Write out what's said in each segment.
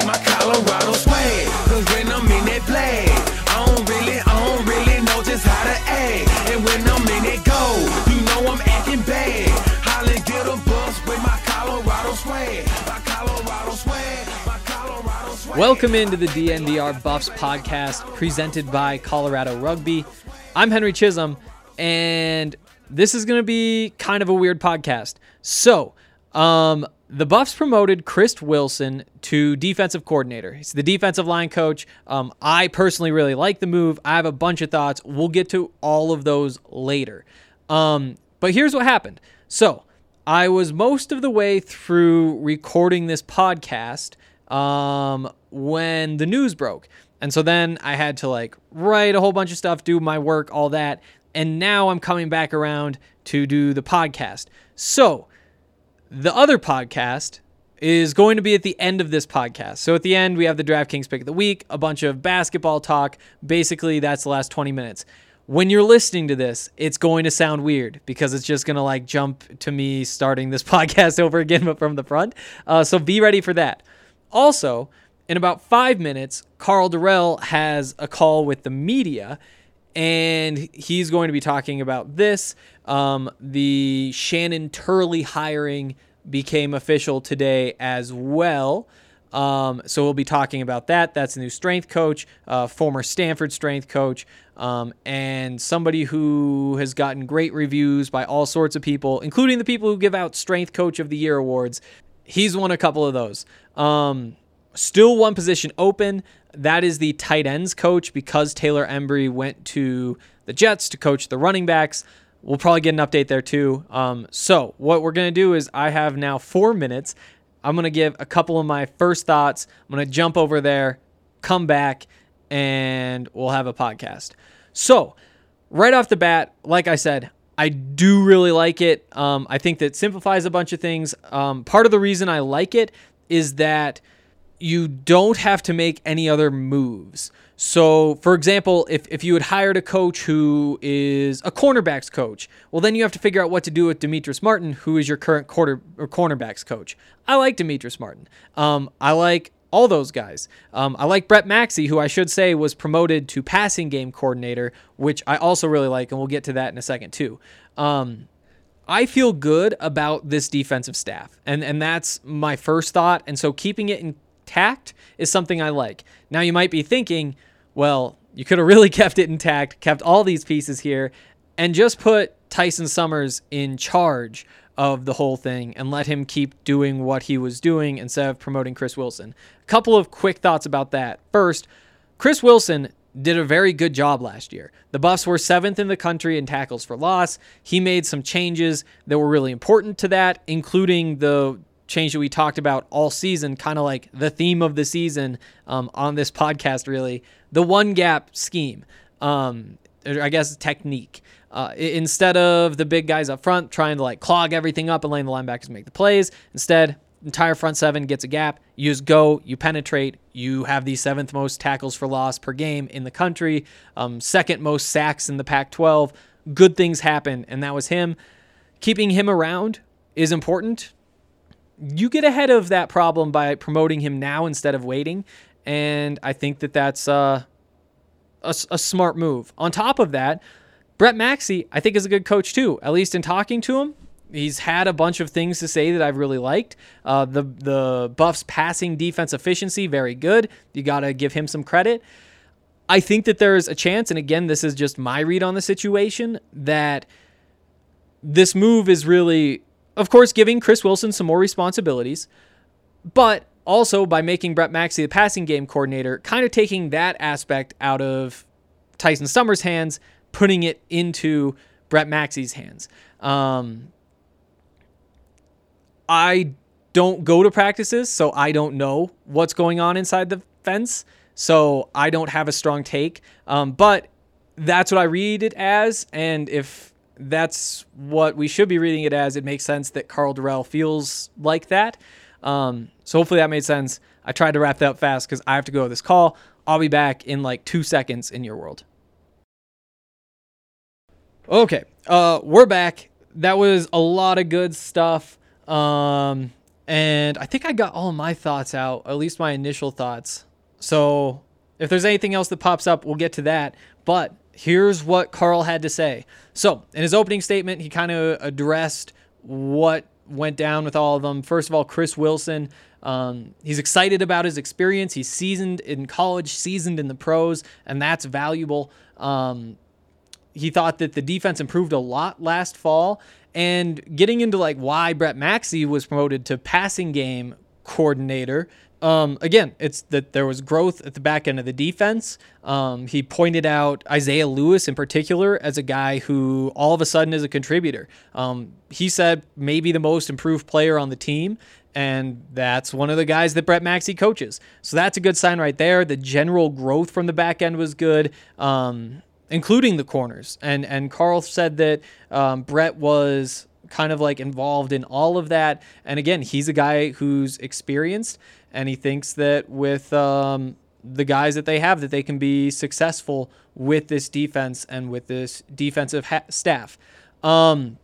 Like my Colorado swag. Cause when I'm in that flag, I don't really, I don't really know just how to act. And when I'm in that go, you know I'm acting bad. Holly get a bus with my Colorado swag. My Colorado swag. My Colorado swag. Welcome into the DNVR Buffs podcast presented by Colorado Rugby. I'm Henry Chisholm, and this is going to be kind of a weird podcast. So, um, the Buffs promoted Chris Wilson to defensive coordinator. He's the defensive line coach. Um, I personally really like the move. I have a bunch of thoughts. We'll get to all of those later. Um, but here's what happened. So, I was most of the way through recording this podcast um, when the news broke. And so then I had to like write a whole bunch of stuff, do my work, all that. And now I'm coming back around to do the podcast. So the other podcast is going to be at the end of this podcast. So at the end, we have the DraftKings pick of the week, a bunch of basketball talk. Basically, that's the last 20 minutes. When you're listening to this, it's going to sound weird because it's just going to like jump to me starting this podcast over again, but from the front. Uh, so be ready for that. Also, in about five minutes, Karl Dorrell has a call with the media, and he's going to be talking about this. Um, the Shannon Turley hiring became official today as well. Um, so we'll be talking about that. That's a new strength coach, uh, former Stanford strength coach, um, and somebody who has gotten great reviews by all sorts of people, including the people who give out Strength Coach of the Year awards. He's won a couple of those. Um, still one position open. That is the tight ends coach because Taylor Embree went to the Jets to coach the running backs. We'll probably get an update there too. Um, so what we're gonna do is I have now four minutes. I'm gonna give a couple of my first thoughts. I'm gonna jump over there, come back, and we'll have a podcast. So right off the bat, like I said, I do really like it. Um, I think that simplifies a bunch of things. Um, part of the reason I like it is that you don't have to make any other moves. So, for example, if, if you had hired a coach who is a cornerbacks coach, well, then you have to figure out what to do with Demetrius Martin, who is your current quarter or cornerbacks coach. I like Demetrius Martin. Um, I like all those guys. Um, I like Brett Maxie, who I should say was promoted to passing game coordinator, which I also really like, and we'll get to that in a second too. Um, I feel good about this defensive staff, and and that's my first thought. And so keeping it intact is something I like. Now you might be thinking, well, you could have really kept it intact, kept all these pieces here, and just put Tyson Summers in charge of the whole thing and let him keep doing what he was doing instead of promoting Chris Wilson. A couple of quick thoughts about that. First, Chris Wilson did a very good job last year. The Buffs were seventh in the country in tackles for loss. He made some changes that were really important to that, including the change that we talked about all season, kind of like the theme of the season um, on this podcast, really the one gap scheme. Um, I guess technique. Uh, instead of the big guys up front trying to like clog everything up and letting the linebackers make the plays, instead entire front seven gets a gap. You just go, you penetrate. You have the seventh most tackles for loss per game in the country, um, second most sacks in the Pac-12. Good things happen, and that was him. Keeping him around is important. You get ahead of that problem by promoting him now instead of waiting, and I think that that's uh, a, a smart move. On top of that, Brett Maxie, I think, is a good coach too. At least in talking to him, he's had a bunch of things to say that I've really liked. Uh, the the Buffs passing defense efficiency very good. You got to give him some credit. I think that there is a chance, and again, this is just my read on the situation, that this move is really, of course, giving Chris Wilson some more responsibilities, but also by making Brett Maxie the passing game coordinator, kind of taking that aspect out of Tyson Summers' hands, putting it into Brett Maxie's hands. Um, I don't go to practices, so I don't know what's going on inside the fence. So I don't have a strong take. Um, but that's what I read it as. And if that's what we should be reading it as, it makes sense that Karl Dorrell feels like that. Um, so hopefully that made sense. I tried to wrap that up fast because I have to go to this call. I'll be back in like two seconds in your world. Okay, uh, we're back. That was a lot of good stuff. Um, and I think I got all my thoughts out, at least my initial thoughts. So if there's anything else that pops up, we'll get to that. But here's what Carl had to say. So in his opening statement, he kind of addressed what went down with all of them. First of all, Chris Wilson. Um, he's excited about his experience. He's seasoned in college, seasoned in the pros, and that's valuable. Um, he thought that the defense improved a lot last fall. And getting into like why Brett Maxie was promoted to passing game coordinator. Um, again, it's that there was growth at the back end of the defense. Um, he pointed out Isaiah Lewis in particular as a guy who all of a sudden is a contributor. Um, he said maybe the most improved player on the team, and that's one of the guys that Brett Maxie coaches. So that's a good sign right there. The general growth from the back end was good. Um, including the corners. And and Karl said that um, Brett was kind of like involved in all of that. And again, he's a guy who's experienced, and he thinks that with um, the guys that they have, that they can be successful with this defense and with this defensive ha- staff. Um,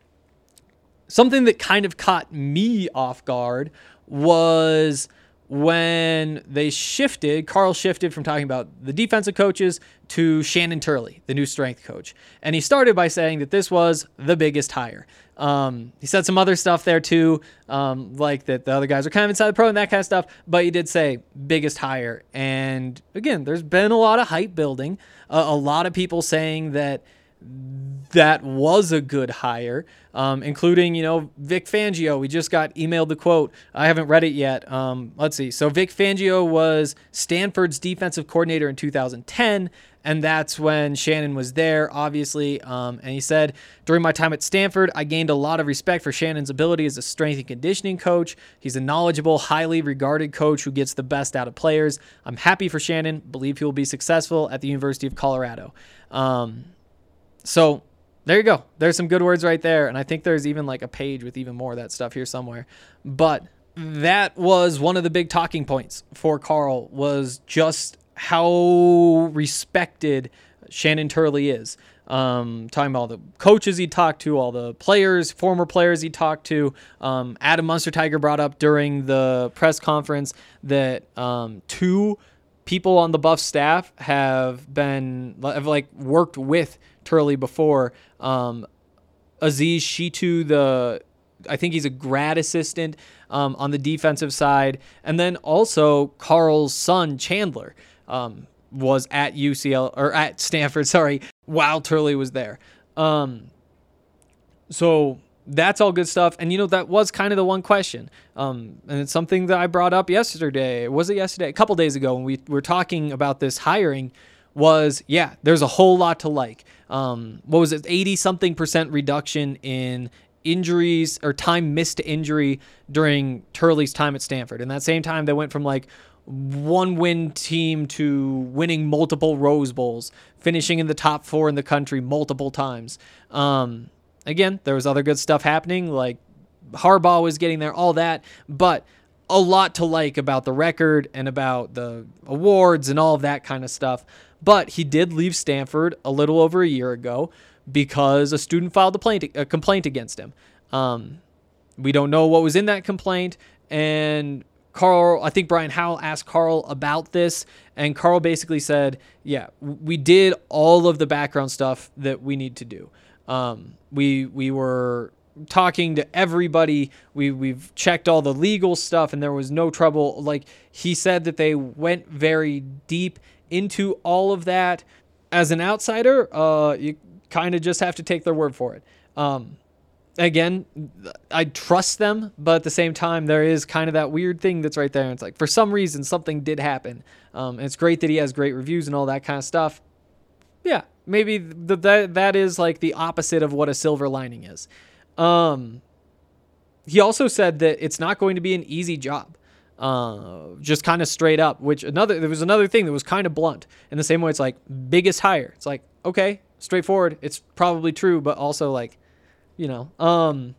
something that kind of caught me off guard was when they shifted, Carl shifted from talking about the defensive coaches to Shannon Turley, the new strength coach. And he started by saying that this was the biggest hire. Um, he said some other stuff there too, um, like that the other guys are kind of inside the pro and that kind of stuff. But he did say biggest hire. And again, there's been a lot of hype building, uh, a lot of people saying that that was a good hire, um, including, you know, Vic Fangio. We just got emailed the quote. I haven't read it yet. Um, let's see. So, Vic Fangio was Stanford's defensive coordinator in 2010, and that's when Shannon was there, obviously. Um, and he said, During my time at Stanford, I gained a lot of respect for Shannon's ability as a strength and conditioning coach. He's a knowledgeable, highly regarded coach who gets the best out of players. I'm happy for Shannon, believe he will be successful at the University of Colorado. Um, so there you go. There's some good words right there. And I think there's even like a page with even more of that stuff here somewhere. But that was one of the big talking points for Carl was just how respected Shannon Turley is. Um, talking about all the coaches he talked to, all the players, former players he talked to. Um, Adam Munsterteiger brought up during the press conference that um, two people on the Buff staff have been have like worked with Turley before. Um, Aziz Shittu, the I think he's a grad assistant um, on the defensive side, and then also Carl's son Chandler um, was at UCL or at Stanford. Sorry, while Turley was there. Um, so that's all good stuff. And you know that was kind of the one question, um, and it's something that I brought up yesterday. Was it yesterday? A couple days ago when we were talking about this hiring. Was yeah, there's a whole lot to like. Um, what was it? 80 something percent reduction in injuries or time missed to injury during Turley's time at Stanford. And that same time, they went from like one win team to winning multiple Rose Bowls, finishing in the top four in the country multiple times. Um, again, there was other good stuff happening, like Harbaugh was getting there, all that, but a lot to like about the record and about the awards and all of that kind of stuff. But he did leave Stanford a little over a year ago because a student filed a, plaint, a complaint against him. Um, we don't know what was in that complaint, and Karl, I think Brian Howell asked Carl about this, and Carl basically said, "Yeah, we did all of the background stuff that we need to do. Um, we we were talking to everybody. We we've checked all the legal stuff, and there was no trouble. Like he said that they went very deep into all of that. As an outsider, uh, you kind of just have to take their word for it. Um, again, I trust them, but at the same time, there is kind of that weird thing that's right there. It's like for some reason something did happen. Um, and it's great that he has great reviews and all that kind of stuff. Yeah, maybe th- that that is like the opposite of what a silver lining is. Um, he also said that it's not going to be an easy job. Uh, just kind of straight up. Which another there was another thing that was kind of blunt. In the same way, it's like biggest hire. It's like okay, straightforward. It's probably true, but also like, you know, um,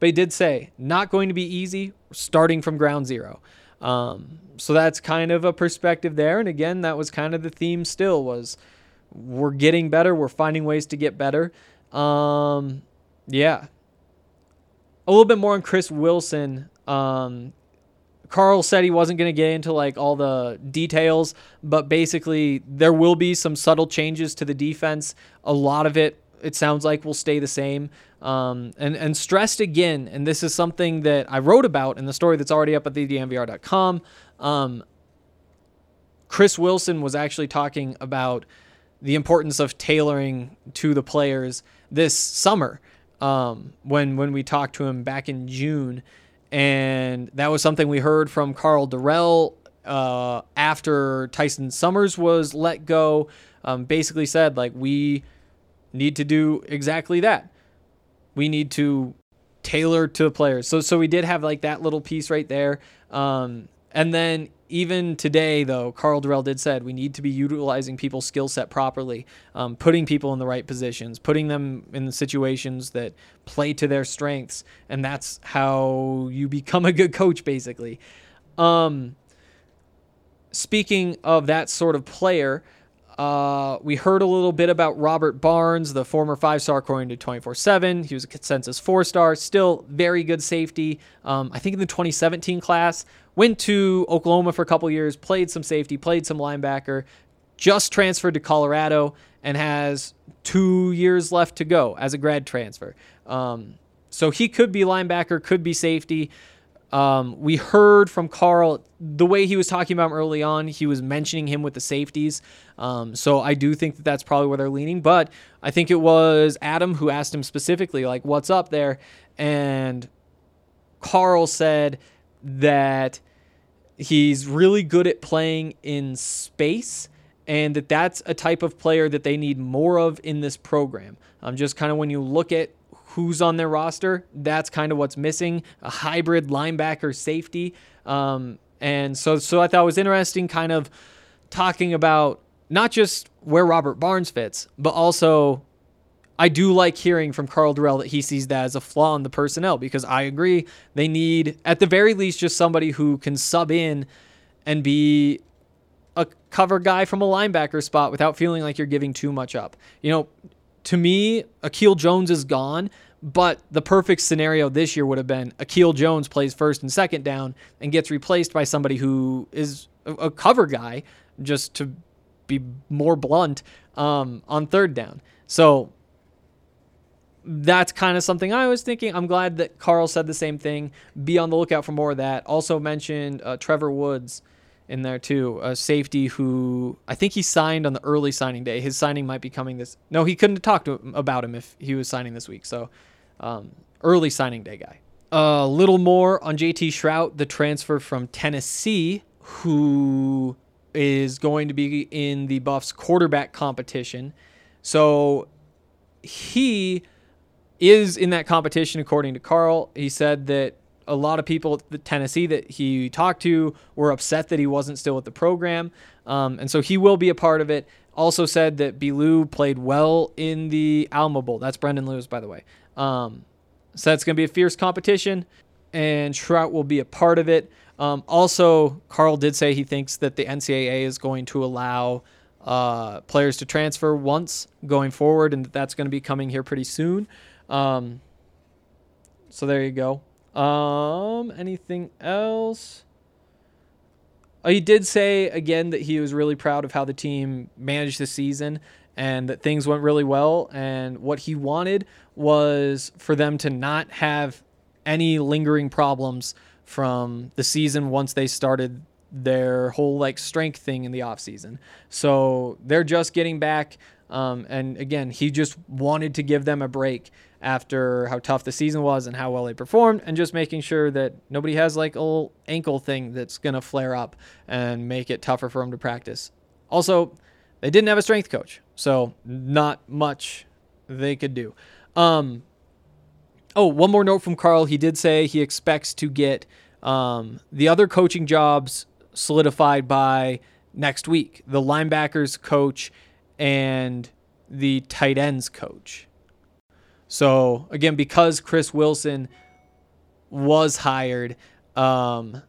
but he did say not going to be easy. Starting from ground zero. Um, so that's kind of a perspective there. And again, that was kind of the theme. Still was we're getting better. We're finding ways to get better. Um, yeah. A little bit more on Chris Wilson. Um, Karl said he wasn't going to get into like all the details, but basically there will be some subtle changes to the defense. A lot of it, it sounds like, will stay the same. Um, and and stressed again, and this is something that I wrote about in the story that's already up at thednvr.com. Um, Chris Wilson was actually talking about the importance of tailoring to the players this summer um, when when we talked to him back in June, and that was something we heard from Karl Dorrell uh, after Tyson Summers was let go. Um, basically said like we need to do exactly that. We need to tailor to the players. So so we did have like that little piece right there. Um, and then even today, though, Karl Dorrell did said we need to be utilizing people's skill set properly, um, putting people in the right positions, putting them in the situations that play to their strengths, and that's how you become a good coach, basically. Um, speaking of that sort of player, uh, we heard a little bit about Robert Barnes, the former five star according to 24 7. He was a consensus four star, still very good safety. Um, I think in the 2017 class, went to Oklahoma for a couple years, played some safety, played some linebacker, just transferred to Colorado, and has two years left to go as a grad transfer. Um, so he could be linebacker, could be safety. Um, we heard from Carl the way he was talking about him early on. He was mentioning him with the safeties. Um, so I do think that that's probably where they're leaning. But I think it was Adam who asked him specifically, like, what's up there? And Carl said that he's really good at playing in space and that that's a type of player that they need more of in this program. Um, just kind of when you look at who's on their roster, that's kind of what's missing a hybrid linebacker safety. Um, and so, so I thought it was interesting kind of talking about not just where Robert Barnes fits, but also I do like hearing from Karl Dorrell that he sees that as a flaw in the personnel because I agree they need at the very least just somebody who can sub in and be a cover guy from a linebacker spot without feeling like you're giving too much up. You know, to me, Akil Jones is gone, but the perfect scenario this year would have been Akil Jones plays first and second down and gets replaced by somebody who is a cover guy, just to be more blunt, um, on third down. So that's kind of something I was thinking. I'm glad that Carl said the same thing. Be on the lookout for more of that. Also mentioned uh, Trevor Woods in there too, a safety who I think he signed on the early signing day. His signing might be coming this. No, he couldn't talk to him about him if he was signing this week. So um, early signing day guy. A little more on JT Shrout, the transfer from Tennessee, who is going to be in the Buffs quarterback competition. So he is in that competition, according to Carl. He said that a lot of people at Tennessee that he talked to were upset that he wasn't still with the program. Um, and so he will be a part of it. Also said that Lou played well in the Alamo Bowl. That's Brendon Lewis, by the way. Um, so it's going to be a fierce competition, and Shrout will be a part of it. Um, also, Carl did say he thinks that the NCAA is going to allow uh, players to transfer once going forward, and that that's going to be coming here pretty soon. Um, so there you go. Um, anything else? Oh, he did say again that he was really proud of how the team managed the season and that things went really well. And what he wanted was for them to not have any lingering problems from the season once they started their whole like strength thing in the off season. So they're just getting back. Um, and again, he just wanted to give them a break after how tough the season was and how well they performed, and just making sure that nobody has like a little ankle thing that's going to flare up and make it tougher for them to practice. Also, they didn't have a strength coach, so not much they could do. Um, oh, one more note from Carl. He did say he expects to get um, the other coaching jobs solidified by next week the linebackers coach and the tight ends coach. So, again, because Chris Wilson was hired, um,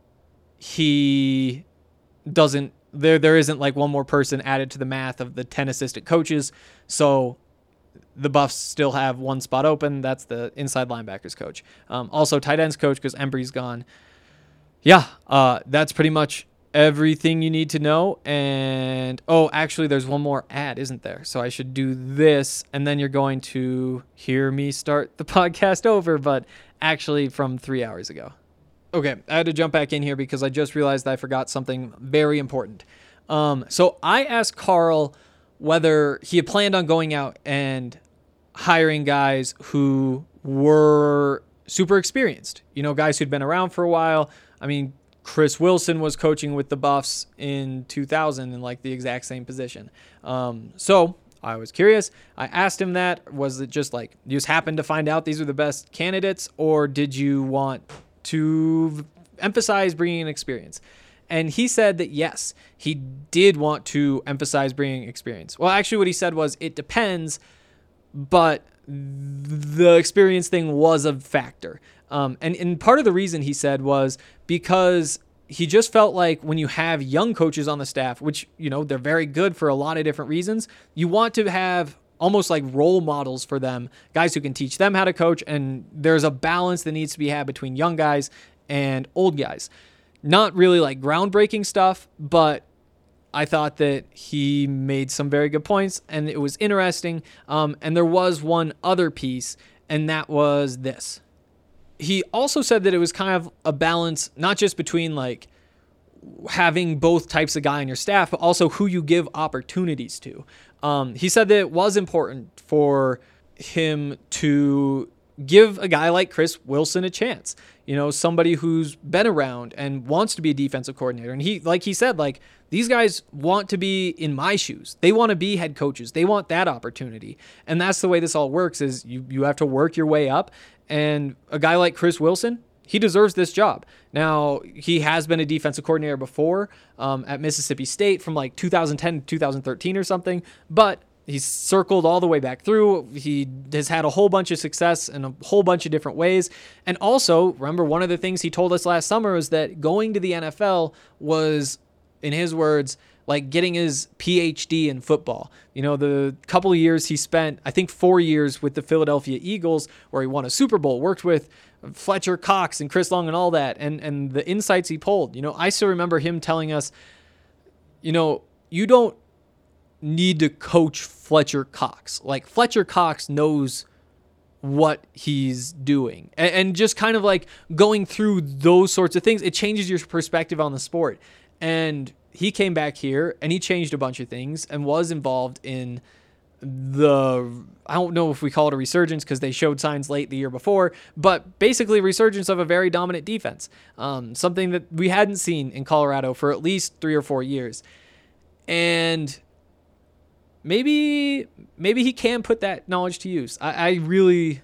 he doesn't there there isn't like one more person added to the math of the 10 assistant coaches. So the buffs still have one spot open. That's the inside linebackers coach. Um, also tight ends coach because Embree's gone. Yeah uh, that's pretty much everything you need to know and oh actually there's one more ad isn't there so i should do this and then you're going to hear me start the podcast over but actually from three hours ago Okay, I had to jump back in here because I just realized I forgot something very important. Um, so I asked Carl whether he had planned on going out and hiring guys who were super experienced, you know, guys who'd been around for a while. I mean, Chris Wilson was coaching with the Buffs in 2000 in like the exact same position. Um, so I was curious. I asked him that. Was it just like you just happened to find out these are the best candidates, or did you want to emphasize bringing experience. And he said that yes, he did want to emphasize bringing experience. Well, actually, what he said was it depends, but the experience thing was a factor. Um, and, and part of the reason he said was because he just felt like when you have young coaches on the staff, which, you know, they're very good for a lot of different reasons, you want to have almost like role models for them, guys who can teach them how to coach. And there's a balance that needs to be had between young guys and old guys. Not really like groundbreaking stuff, but I thought that he made some very good points and it was interesting. Um, and there was one other piece, and that was this. He also said that it was kind of a balance, not just between like having both types of guy on your staff, but also who you give opportunities to. Um, he said that it was important for him to give a guy like Chris Wilson a chance. You know, somebody who's been around and wants to be a defensive coordinator. And he, like he said, like these guys want to be in my shoes. They want to be head coaches. They want that opportunity. And that's the way this all works is you, you have to work your way up. And a guy like Chris Wilson, he deserves this job. Now, he has been a defensive coordinator before um, at Mississippi State from like 2010 to 2013 or something, but he's circled all the way back through. He has had a whole bunch of success in a whole bunch of different ways. And also, remember, one of the things he told us last summer was that going to the NFL was, in his words, like getting his PhD in football. You know, the couple of years he spent, I think four years with the Philadelphia Eagles, where he won a Super Bowl, worked with Fletcher Cox and Chris Long and all that, and and the insights he pulled. You know, I still remember him telling us, you know, you don't need to coach Fletcher Cox. Like Fletcher Cox knows what he's doing and, and, just kind of like going through those sorts of things it changes your perspective on the sport and he came back here and he changed a bunch of things and was involved in the I don't know if we call it a resurgence because they showed signs late the year before, but basically resurgence of a very dominant defense. Um, something that we hadn't seen in Colorado for at least three or four years, and maybe maybe he can put that knowledge to use. I, I really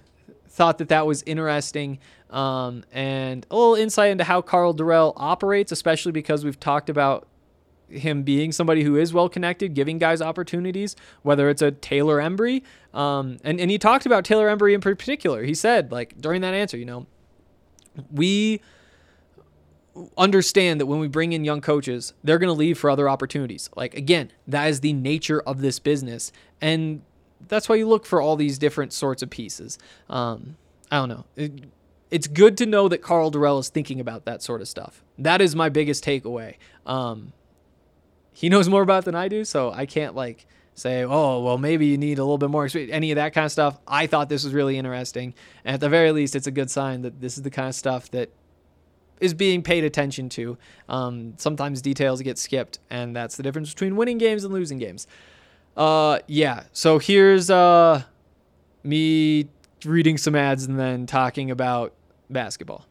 thought that that was interesting. Um, and a little insight into how Karl Dorrell operates, especially because we've talked about him being somebody who is well connected, giving guys opportunities, whether it's a Taylor Embree. Um, and, and he talked about Taylor Embree in particular. He said, like, during that answer, you know, we understand that when we bring in young coaches, they're going to leave for other opportunities. Like, again, that is the nature of this business. And that's why you look for all these different sorts of pieces. Um, I don't know. It, it's good to know that Karl Dorrell is thinking about that sort of stuff. That is my biggest takeaway. Um, he knows more about than I do, so I can't like say, oh, well, maybe you need a little bit more experience, any of that kind of stuff. I thought this was really interesting. And at the very least, it's a good sign that this is the kind of stuff that is being paid attention to. Um, sometimes details get skipped, and that's the difference between winning games and losing games. Uh, yeah. So here's uh, me reading some ads and then talking about basketball.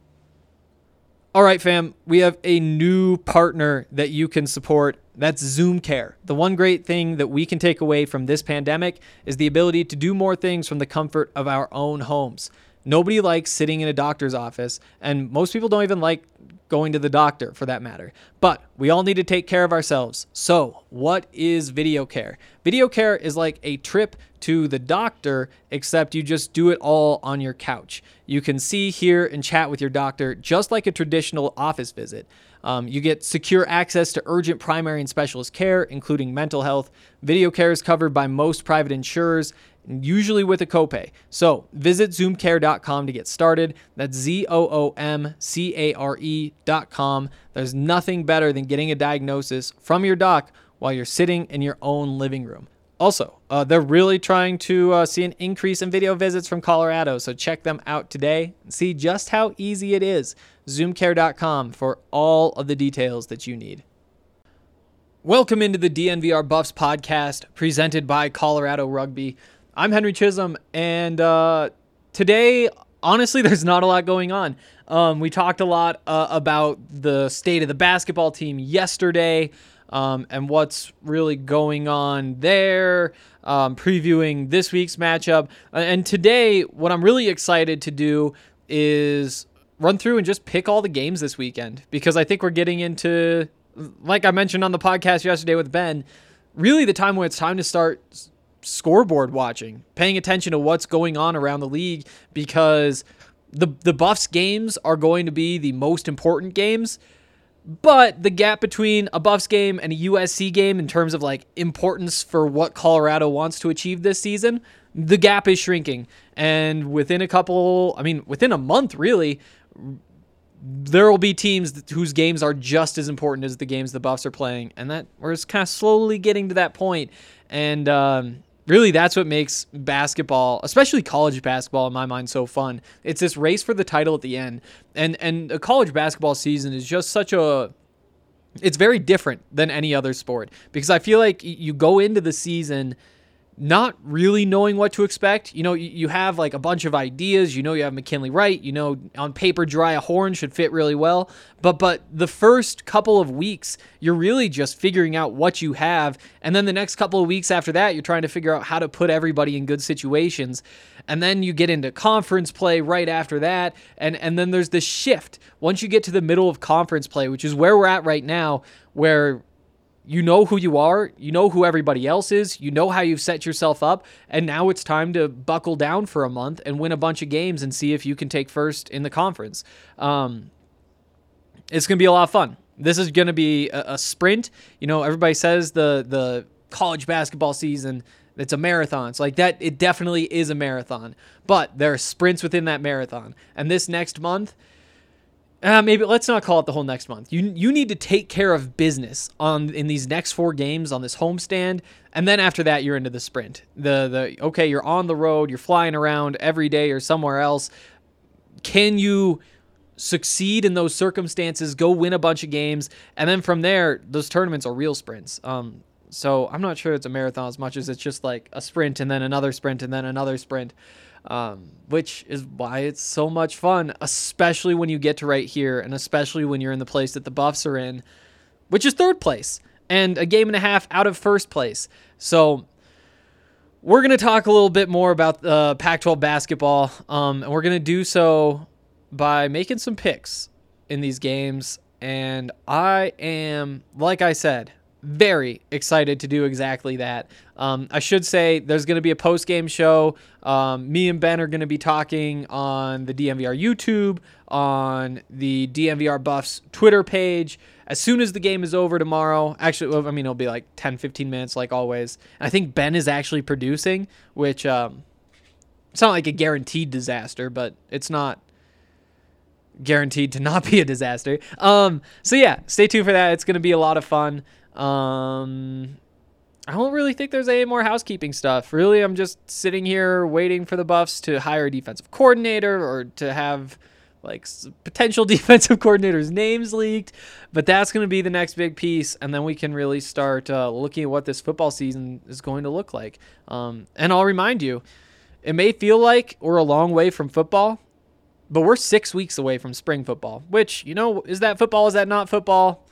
All right, fam, we have a new partner that you can support. That's Zoom Care. The one great thing that we can take away from this pandemic is the ability to do more things from the comfort of our own homes. Nobody likes sitting in a doctor's office, and most people don't even like going to the doctor for that matter. But we all need to take care of ourselves. So, what is video care? Video care is like a trip to the doctor, except you just do it all on your couch. You can see, hear, and chat with your doctor just like a traditional office visit. Um, you get secure access to urgent primary and specialist care, including mental health. Video care is covered by most private insurers, usually with a copay. So visit zoomcare.com to get started. That's Z O O M C A R E.com. There's nothing better than getting a diagnosis from your doc while you're sitting in your own living room. Also, uh, they're really trying to uh, see an increase in video visits from Colorado, so check them out today and see just how easy it is. Zoomcare.com for all of the details that you need. Welcome into the DNVR Buffs podcast presented by Colorado Rugby. I'm Henry Chisholm, and uh, today, honestly, there's not a lot going on. Um, we talked a lot uh, about the state of the basketball team yesterday um, and what's really going on there, um, previewing this week's matchup. Uh, and today, what I'm really excited to do is run through and just pick all the games this weekend because I think we're getting into, like I mentioned on the podcast yesterday with Ben, really the time when it's time to start scoreboard watching, paying attention to what's going on around the league because the the Buffs games are going to be the most important games. But the gap between a Buffs game and a USC game in terms of like importance for what Colorado wants to achieve this season, the gap is shrinking. And within a couple, I mean, within a month, really, there will be teams whose games are just as important as the games the Buffs are playing, and that we're just kind of slowly getting to that point. And um, really that's what makes basketball especially college basketball in my mind so fun. It's this race for the title at the end. And and a college basketball season is just such a it's very different than any other sport. Because i feel like you go into the season not really knowing what to expect. You know, you have like a bunch of ideas. You know, you have McKinley Wright. You know, on paper, Jeriah Horne should fit really well. But but the first couple of weeks, you're really just figuring out what you have, and then the next couple of weeks after that, you're trying to figure out how to put everybody in good situations. And then you get into conference play right after that, and and then there's this shift once you get to the middle of conference play, which is where we're at right now, where you know who you are, you know who everybody else is, you know how you've set yourself up, and now it's time to buckle down for a month and win a bunch of games and see if you can take first in the conference. Um, it's going to be a lot of fun. This is going to be a, a, sprint. You know, everybody says the the college basketball season it's a marathon. It's like that. It definitely is a marathon, but there are sprints within that marathon. And this next month, uh, maybe let's not call it the whole next month. You you need to take care of business on in these next four games on this homestand, and then after that you're into the sprint. The the okay, you're on the road, you're flying around every day or somewhere else. Can you succeed in those circumstances? Go win a bunch of games, and then from there, those tournaments are real sprints. Um, so I'm not sure it's a marathon as much as it's just like a sprint and then another sprint and then another sprint um, which is why it's so much fun, especially when you get to right here, and especially when you're in the place that the Buffs are in, which is third place and a game and a half out of first place. So we're going to talk a little bit more about uh, Pac-12 basketball, um, and we're going to do so by making some picks in these games. And I am, like I said, very excited to do exactly that. Um, I should say there's going to be a post game show. Um, me and Ben are going to be talking on the DNVR YouTube, on the DNVR Buffs Twitter page. As soon as the game is over tomorrow, actually, I mean, it'll be like 10, 15 minutes, like always. And I think Ben is actually producing, which um, it's not like a guaranteed disaster, but it's not guaranteed to not be a disaster. Um, so yeah, stay tuned for that. It's going to be a lot of fun. Um, I don't really think there's any more housekeeping stuff. Really, I'm just sitting here waiting for the Buffs to hire a defensive coordinator or to have like potential defensive coordinators' names leaked. But that's going to be the next big piece, and then we can really start uh, looking at what this football season is going to look like. Um, and I'll remind you, it may feel like we're a long way from football, but we're six weeks away from spring football, which, you know, is that football? Is that not football?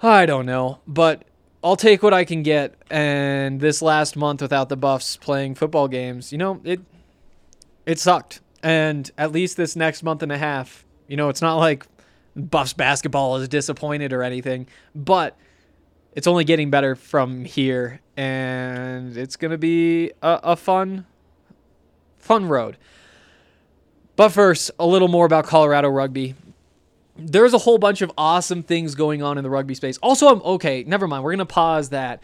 I don't know, but I'll take what I can get. And this last month without the Buffs playing football games, you know, it it sucked. And at least this next month and a half, you know, it's not like Buffs basketball is disappointed or anything, but it's only getting better from here, and it's gonna be a, a fun, fun road. But first, a little more about Colorado rugby there's a whole bunch of awesome things going on in the rugby space. Also, I'm okay. Never mind. We're gonna pause that.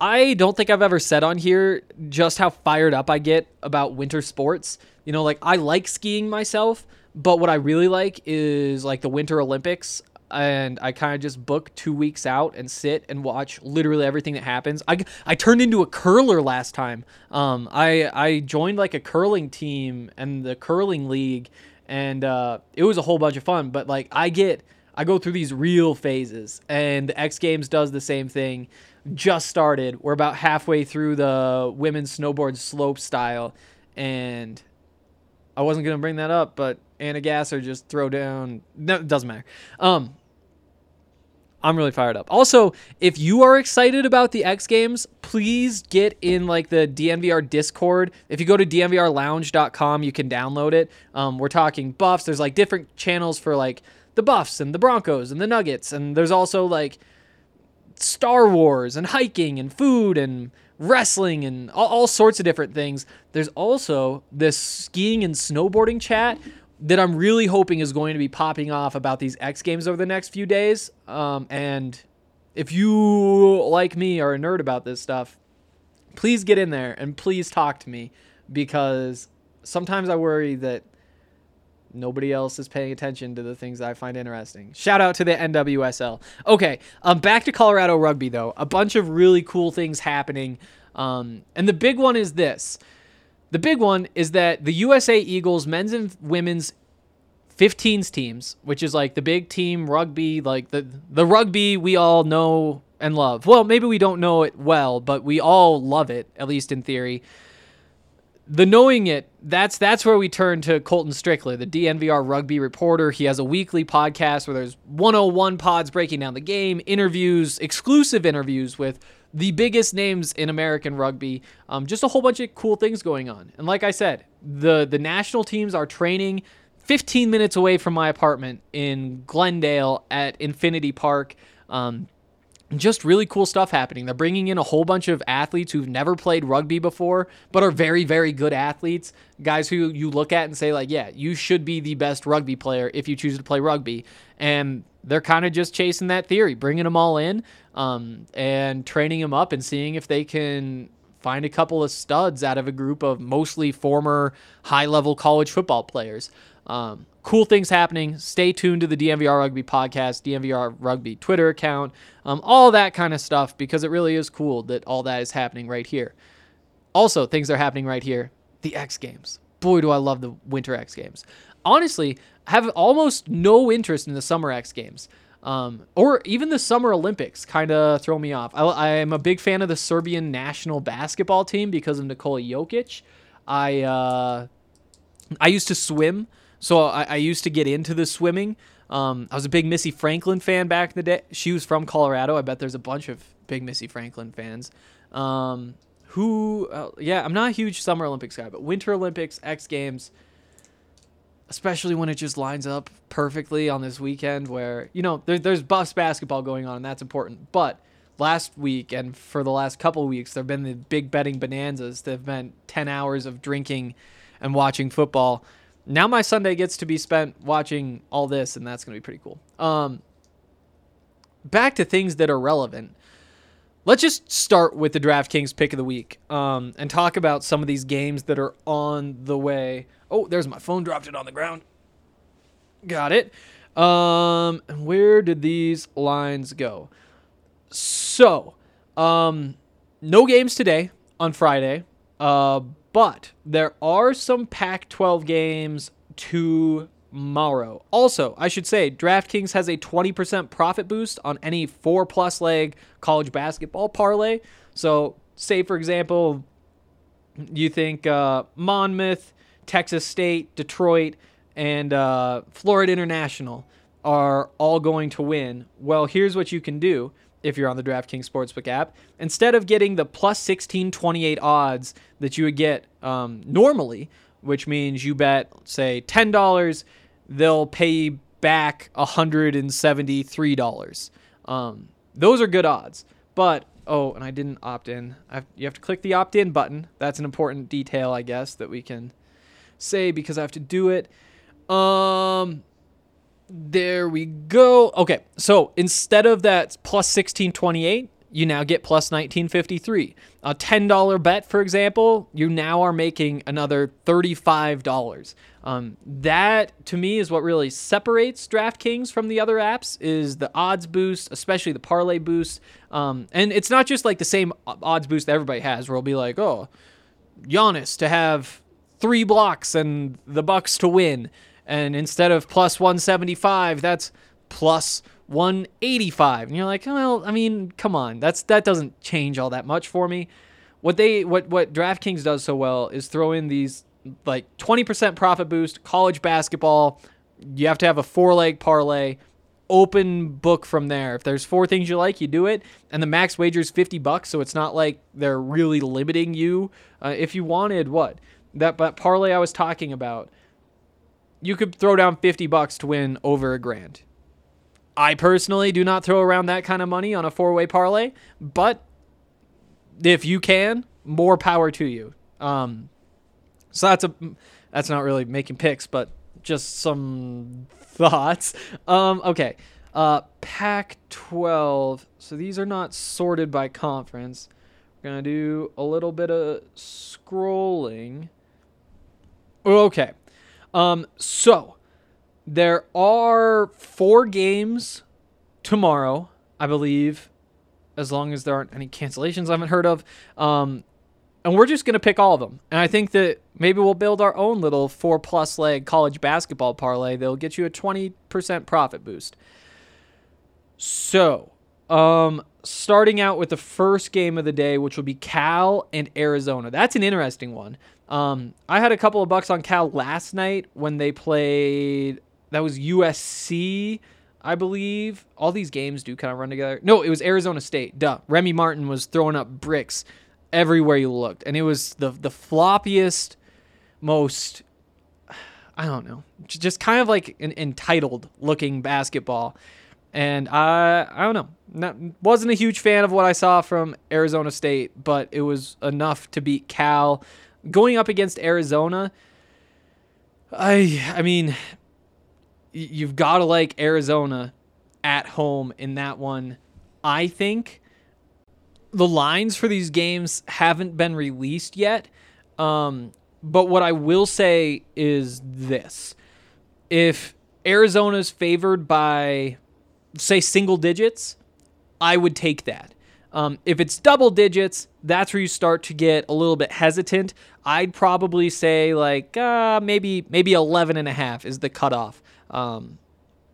I don't think I've ever said on here just how fired up I get about winter sports. You know, like I like skiing myself, but what I really like is like the Winter Olympics. And I kind of just book two weeks out and sit and watch literally everything that happens. I, I turned into a curler last time. Um, I I joined like a curling team and the curling league, and uh, it was a whole bunch of fun. But like I get, I go through these real phases, and the X Games does the same thing. Just started. We're about halfway through the women's snowboard slope style, and I wasn't gonna bring that up, but Anna Gasser just throw down. No, it doesn't matter. Um, I'm really fired up. Also, if you are excited about the X Games, please get in like the DNVR Discord. If you go to dnvrlounge.com, you can download it. Um, we're talking buffs. There's like different channels for like the buffs and the Broncos and the Nuggets, and there's also like Star Wars and hiking and food and wrestling and all, all sorts of different things. There's also this skiing and snowboarding chat that I'm really hoping is going to be popping off about these X Games over the next few days. Um, and if you, like me, are a nerd about this stuff, please get in there and please talk to me because sometimes I worry that nobody else is paying attention to the things that I find interesting. Shout out to the NWSL. Okay, um, back to Colorado rugby though. A bunch of really cool things happening. Um, and the big one is this. The big one is that the USA Eagles men's and women's 15s teams, which is like the big team rugby, like the the rugby we all know and love. Well, maybe we don't know it well, but we all love it, at least in theory. The knowing it, that's that's where we turn to Colton Strickler, the DNVR rugby reporter. He has a weekly podcast where there's 101 pods breaking down the game, interviews, exclusive interviews with the biggest names in American rugby. Um, just a whole bunch of cool things going on. And like I said, the the national teams are training 15 minutes away from my apartment in Glendale at Infinity Park. Um, just really cool stuff happening. They're bringing in a whole bunch of athletes who've never played rugby before, but are very, very good athletes. Guys who you look at and say, like, yeah, you should be the best rugby player if you choose to play rugby. And they're kind of just chasing that theory, bringing them all in um, and training them up and seeing if they can find a couple of studs out of a group of mostly former high level college football players. Um, cool things happening. Stay tuned to the DNVR Rugby podcast, DNVR Rugby Twitter account, um, all that kind of stuff because it really is cool that all that is happening right here. Also, things are happening right here. The X Games. Boy, do I love the Winter X Games. Honestly, I have almost no interest in the Summer X Games. Um, or even the Summer Olympics kind of throw me off. I, am a big fan of the Serbian national basketball team because of Nikola Jokic. I uh, I used to swim, so I, I used to get into the swimming. Um, I was a big Missy Franklin fan back in the day. She was from Colorado. I bet there's a bunch of big Missy Franklin fans. Um, who, uh, yeah, I'm not a huge Summer Olympics guy, but Winter Olympics, X Games especially when it just lines up perfectly on this weekend where you know there, there's bus basketball going on and that's important but last week and for the last couple weeks there have been the big betting bonanzas that have meant 10 hours of drinking and watching football now my sunday gets to be spent watching all this and that's going to be pretty cool um, back to things that are relevant let's just start with the draftkings pick of the week um, and talk about some of these games that are on the way Oh, there's my phone. Dropped it on the ground. Got it. Um, where did these lines go? So, um, no games today on Friday. Uh, but there are some Pac-12 games tomorrow. Also, I should say DraftKings has a 20% profit boost on any four plus leg college basketball parlay. So, say for example, you think uh, Monmouth, Texas State, Detroit, and uh, Florida International are all going to win. Well, here's what you can do if you're on the DraftKings Sportsbook app. Instead of getting the plus 1628 odds that you would get um, normally, which means you bet, say, $10, they'll pay you back $173. Um, those are good odds. But, oh, and I didn't opt in. I have, you have to click the opt in button. That's an important detail, I guess, that we can say because I have to do it. Um, there we go. Okay, so instead of that plus 1628, you now get plus 1953. A $10 bet, for example, you now are making another $35. Um, that to me is what really separates DraftKings from the other apps is the odds boost, especially the parlay boost. Um, and it's not just like the same odds boost that everybody has, where it'll be like, oh, Giannis to have three blocks and the Bucks to win, and instead of plus 175, that's plus 185 and you're like well i mean come on. That's that doesn't change all that much for me. What they what what draftkings does so well is throw in these like 20% profit boost college basketball. You have to have a four leg parlay open book from there. If there's four things you like you do it. And the max wager is 50 bucks so it's not like they're really limiting you. Uh, if you wanted what? That but parlay i was talking about you could throw down 50 bucks to win over a grand I personally do not throw around that kind of money on a four way parlay, but if you can, more power to you. Um, so that's a that's not really making picks, but just some thoughts. Um, okay, uh, Pac-12. So these are not sorted by conference. We're gonna do a little bit of scrolling. Okay, um, so there are four games tomorrow, I believe, as long as there aren't any cancellations I haven't heard of. Um, and we're just going to pick all of them. And I think that maybe we'll build our own little four plus leg college basketball parlay that'll get you a 20% profit boost. So, um, starting out with the first game of the day, which will be Cal and Arizona. That's an interesting one. Um, I had a couple of bucks on Cal last night when they played that was USC, I believe. All these games do kind of run together. No, it was Arizona State. Duh. Remy Martin was throwing up bricks everywhere you looked, and it was the the floppiest, most I don't know, just kind of like an entitled looking basketball. And I I don't know, not, wasn't a huge fan of what I saw from Arizona State, but it was enough to beat Cal. Going up against Arizona, I I mean, you've got to like Arizona at home in that one. I think the lines for these games haven't been released yet. Um, but what I will say is this if Arizona's favored by, say, single digits, I would take that. Um, if it's double digits, that's where you start to get a little bit hesitant. I'd probably say like uh, maybe maybe 11 and a half is the cutoff. Um,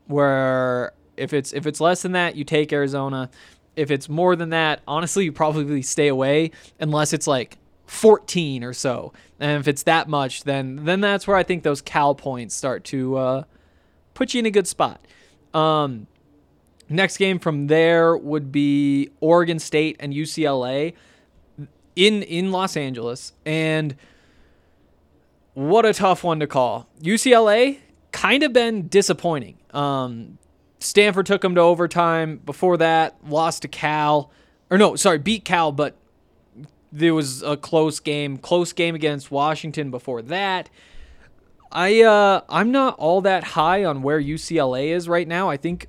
where if it's if it's less than that, you take Arizona. If it's more than that, honestly, you probably stay away unless it's like 14 or so. And if it's that much, then then that's where I think those Cal points start to uh, put you in a good spot. Um, next game from there would be Oregon State and UCLA in in Los Angeles, and what a tough one to call. UCLA kind of been disappointing. Um, Stanford took them to overtime. Before that, lost to Cal. Or no, sorry, beat Cal, but there was a close game. Close game against Washington before that. I uh, I'm not all that high on where UCLA is right now. I think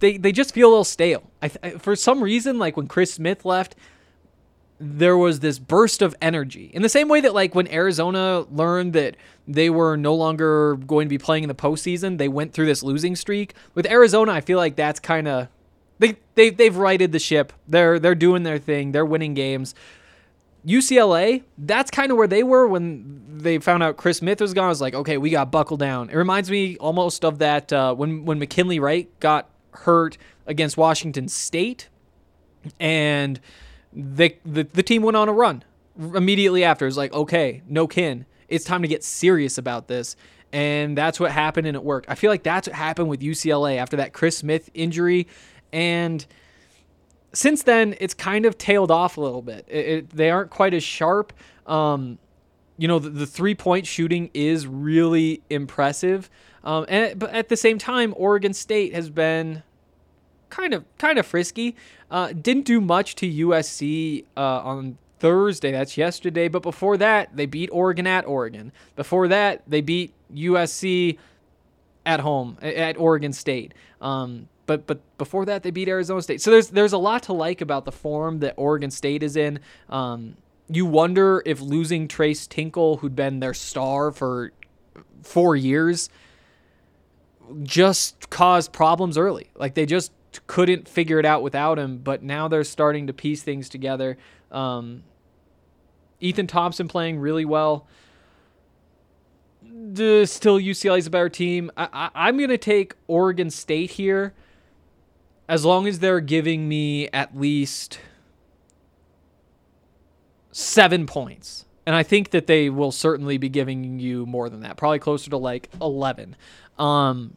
they they just feel a little stale. I, for some reason, like when Chris Smith left, there was this burst of energy in the same way that like when Arizona learned that they were no longer going to be playing in the postseason, they went through this losing streak. With Arizona, I feel like that's kind of they they they've righted the ship. They're they're doing their thing. They're winning games. UCLA, that's kind of where they were when they found out Chris Smith was gone. I was like, okay, we got buckled down. It reminds me almost of that uh, when when McKinley Wright got hurt against Washington State, and the, the the team went on a run. immediately after is like, okay, no kin. It's time to get serious about this. And that's what happened and it worked. I feel like that's what happened with UCLA after that Chris Smith injury. And since then, it's kind of tailed off a little bit. It, it, they aren't quite as sharp. Um, you know, the, the three point shooting is really impressive. Um, and but at the same time, Oregon State has been kind of kind of frisky. Uh, didn't do much to USC uh, on Thursday. That's yesterday. But before that, they beat Oregon at Oregon. Before that, they beat USC at home at Oregon State. Um, but but before that, they beat Arizona State. So there's there's a lot to like about the form that Oregon State is in. Um, you wonder if losing Tres Tinkle, who'd been their star for four years, just caused problems early. Like they just couldn't figure it out without him. But now they're starting to piece things together. Um, Ethan Thompson playing really well. The, still UCLA's a better team. I, I, I'm going to take Oregon State here as long as they're giving me at least seven points. And I think that they will certainly be giving you more than that, probably closer to like 11. Um,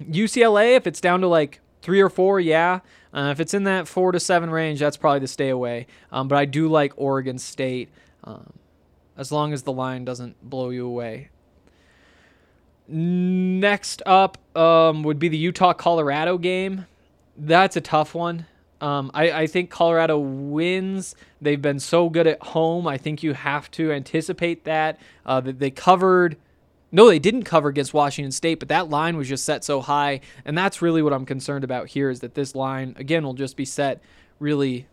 UCLA, if it's down to like three or four, yeah. Uh, if it's in that four to seven range, that's probably the stay away. Um, but I do like Oregon State, um, as long as the line doesn't blow you away. Next up um, would be the Utah Colorado game. That's a tough one. Um, I, I think Colorado wins. They've been so good at home. I think you have to anticipate that. Uh, that they covered no, they didn't cover against Washington State, but that line was just set so high. And that's really what I'm concerned about here is that this line, again, will just be set really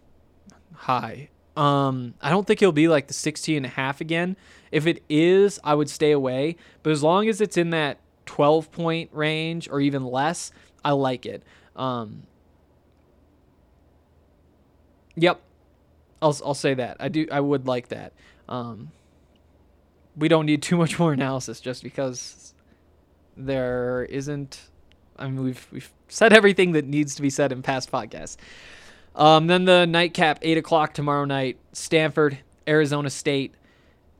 high. Um, I don't think it'll be like the 16 and a half again. If it is, I would stay away. But as long as it's in that 12 point range or even less, I like it. Um, yep. I'll, I'll say that. I do. I would like that. Um, we don't need too much more analysis just because there isn't. I mean, we've we've said everything that needs to be said in past podcasts. Um, then the nightcap, eight o'clock tomorrow night, Stanford, Arizona State,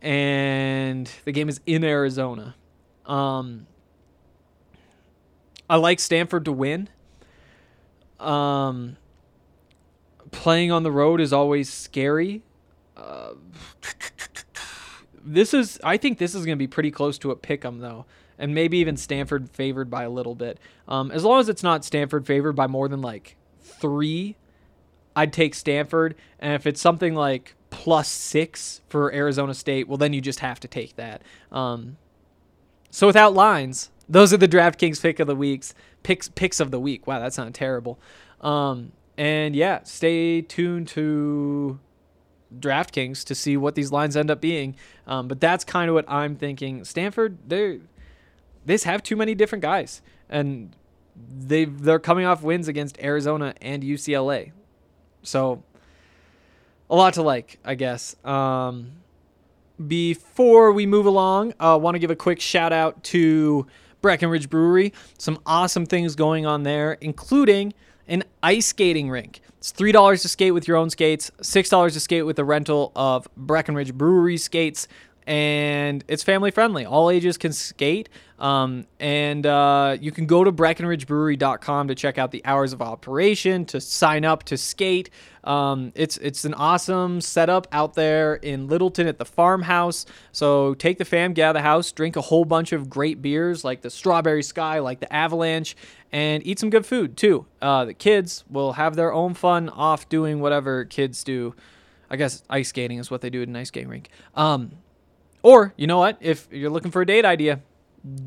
and the game is in Arizona. Um, I like Stanford to win. Um, playing on the road is always scary. Uh, this is I think this is going to be pretty close to a pick 'em though, and maybe even Stanford favored by a little bit. Um, as long as it's not Stanford favored by more than like three, I'd take Stanford. And if it's something like plus six for Arizona State, well then you just have to take that. Um, so without lines, those are the DraftKings pick of the weeks picks picks of the week. Wow, that's not terrible. Um, and yeah, stay tuned to DraftKings to see what these lines end up being. Um, but that's kind of what I'm thinking. Stanford, they they have too many different guys, and they they're coming off wins against Arizona and UCLA, so a lot to like, I guess. Um, before we move along, I uh, want to give a quick shout out to Breckenridge Brewery. Some awesome things going on there, including an ice skating rink. It's three dollars to skate with your own skates, six dollars to skate with a rental of Breckenridge Brewery skates, and it's family friendly. All ages can skate. Um, and uh, you can go to BreckenridgeBrewery.com to check out the hours of operation, to sign up to skate. Um, it's it's an awesome setup out there in Littleton at the farmhouse. So take the fam, get out of the house, drink a whole bunch of great beers like the Strawberry Sky, like the Avalanche, and eat some good food too. Uh, the kids will have their own fun off doing whatever kids do. I guess ice skating is what they do at an ice skating rink. Um, or, you know what? If you're looking for a date idea,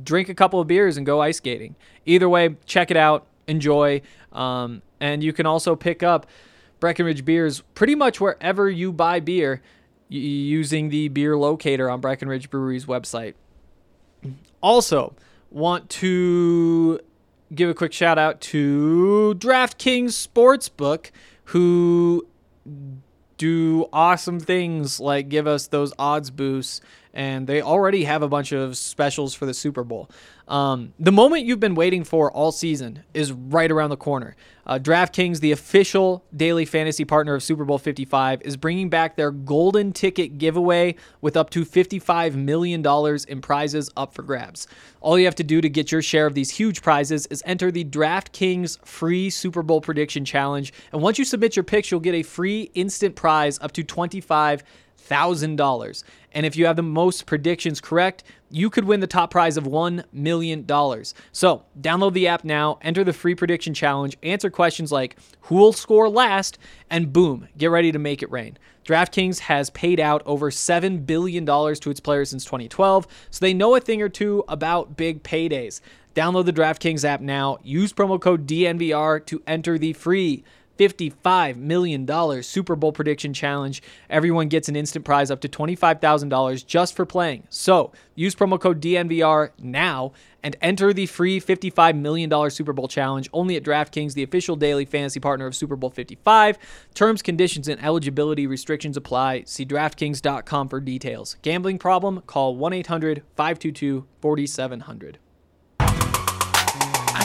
drink a couple of beers and go ice skating. Either way, check it out, enjoy. Um, and you can also pick up Breckenridge beers pretty much wherever you buy beer using the beer locator on Breckenridge Brewery's website. Also, want to give a quick shout out to DraftKings Sportsbook, who do awesome things like give us those odds boosts and they already have a bunch of specials for the Super Bowl. Um, the moment you've been waiting for all season is right around the corner. Uh, DraftKings, the official daily fantasy partner of Super Bowl 55, is bringing back their golden ticket giveaway with up to $55 million in prizes up for grabs. All you have to do to get your share of these huge prizes is enter the DraftKings free Super Bowl prediction challenge. And once you submit your picks, you'll get a free instant prize up to 25 thousand dollars. And if you have the most predictions correct, you could win the top prize of $1 million. So download the app now, enter the free prediction challenge, answer questions like who will score last, and boom, get ready to make it rain. DraftKings has paid out over $7 billion to its players since 2012, so they know a thing or two about big paydays. Download the DraftKings app now, use promo code DNVR to enter the free $55 million Super Bowl prediction challenge. Everyone gets an instant prize up to $25,000 just for playing. So use promo code DNVR now and enter the free $55 million Super Bowl challenge only at DraftKings, the official daily fantasy partner of Super Bowl 55. Terms, conditions, and eligibility restrictions apply. See DraftKings.com for details. Gambling problem? Call 1 800 522 4700.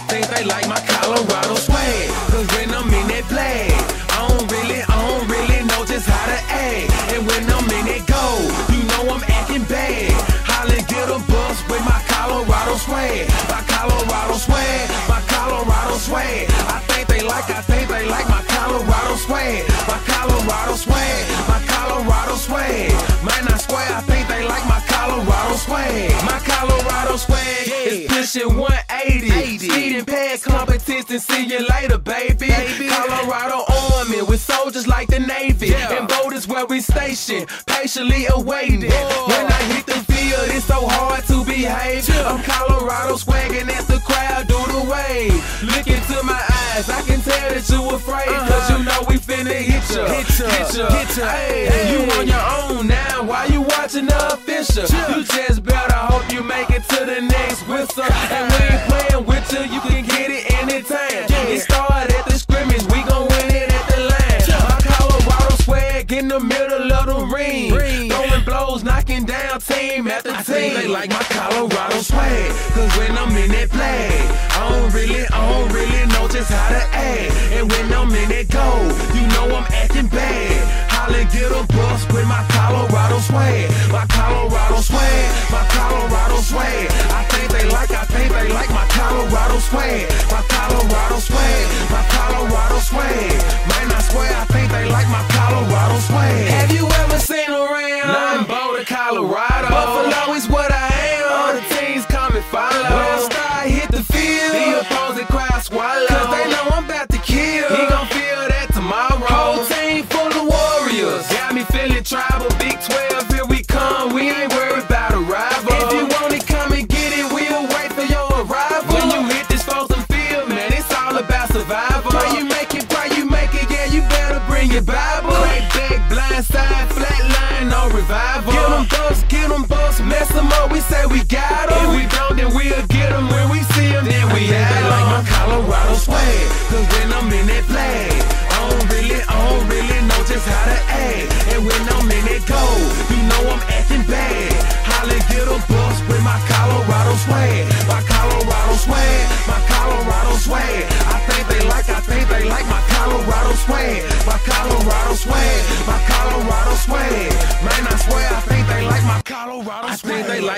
Think they like my Colorado swag. Cause when I'm in that flag, I don't really, I don't really know just how to act. And when I'm in that gold, you know I'm acting bad. Holla, get a bus with my Colorado swag. My Colorado swag, my Colorado swag. I think they like, I think they like my Colorado swag. My Colorado swag, my Colorado swag. Might not square, I think Colorado swag. My Colorado swag is pushing 180. Speeding past competition, see you later, baby. baby. Colorado Army with soldiers like the Navy. And boat is where we station, patiently awaiting. When I hit the field, it's so hard to behave. I'm Colorado swagging as the crowd do the wave. Look into my eyes, I can tell that you afraid. Uh-huh. Cause you know we finna hit ya. Hit ya, hit ya, hit ya. Hey, you on your own now, why you watching the official? You just better hope you make it to the next whistle. And we ain't playing with you, you can get it anytime. It started at the scrimmage, we gon' win it at the line. My Colorado swag in the middle of the ring. Throwing blows, knocking down team after team. They like my Colorado swag, cause when I'm in that play, I don't really, I don't really know just how to act. And when I'm in that gold, you know I'm acting bad. Get a bus with my Colorado swag. My Colorado swag, my Colorado swag. I think they like, I think they like my Colorado swag. My Colorado swag, my Colorado swag. Might not swear, I think they like my Colorado swag. Have you